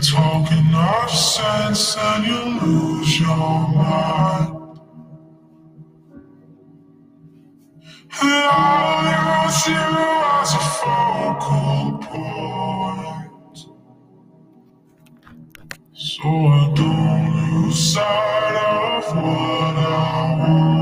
talking off sense and you lose your mind. And I use you as a focal point. So I don't lose sight of what I want.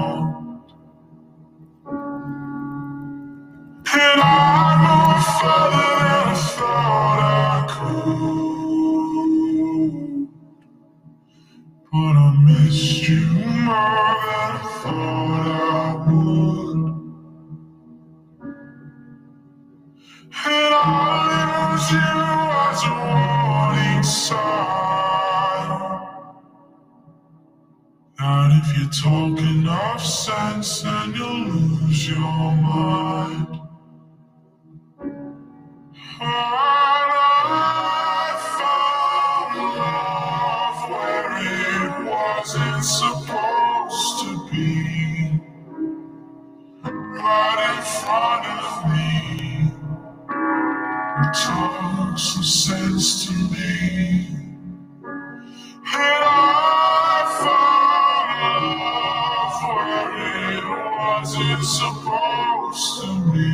That if you're talking off sense, then you'll lose your mind. I found love where it wasn't supposed to be. Right in front of me. Talk some sense to me. It wasn't supposed to be.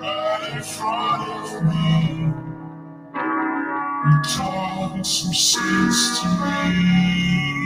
Right in front of me. Talk some sense to me.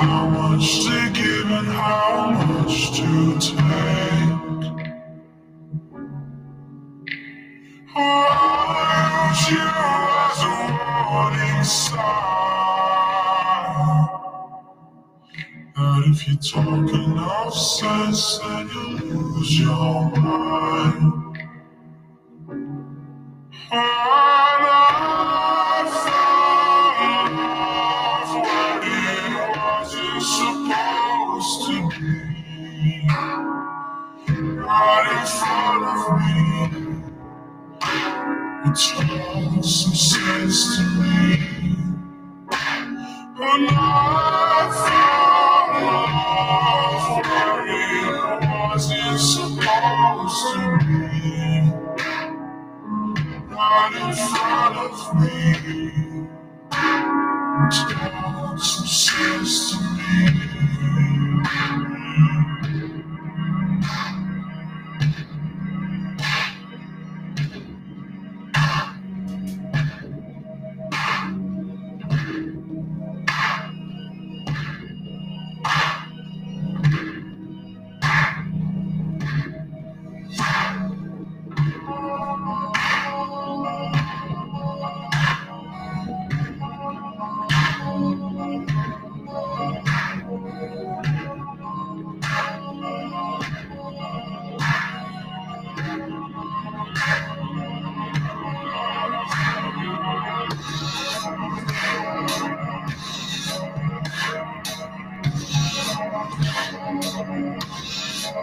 How much to give and how much to take. I'll use you as a warning sign that if you're talking off sense, then you'll lose your mind. I Right in front of me, It's told some sense to me. And I found love where it wasn't supposed to be. Right in front of me, talk some sense to me.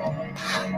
Wasn't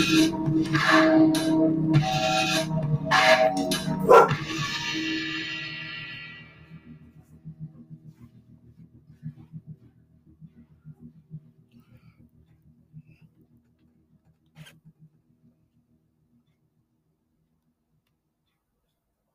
you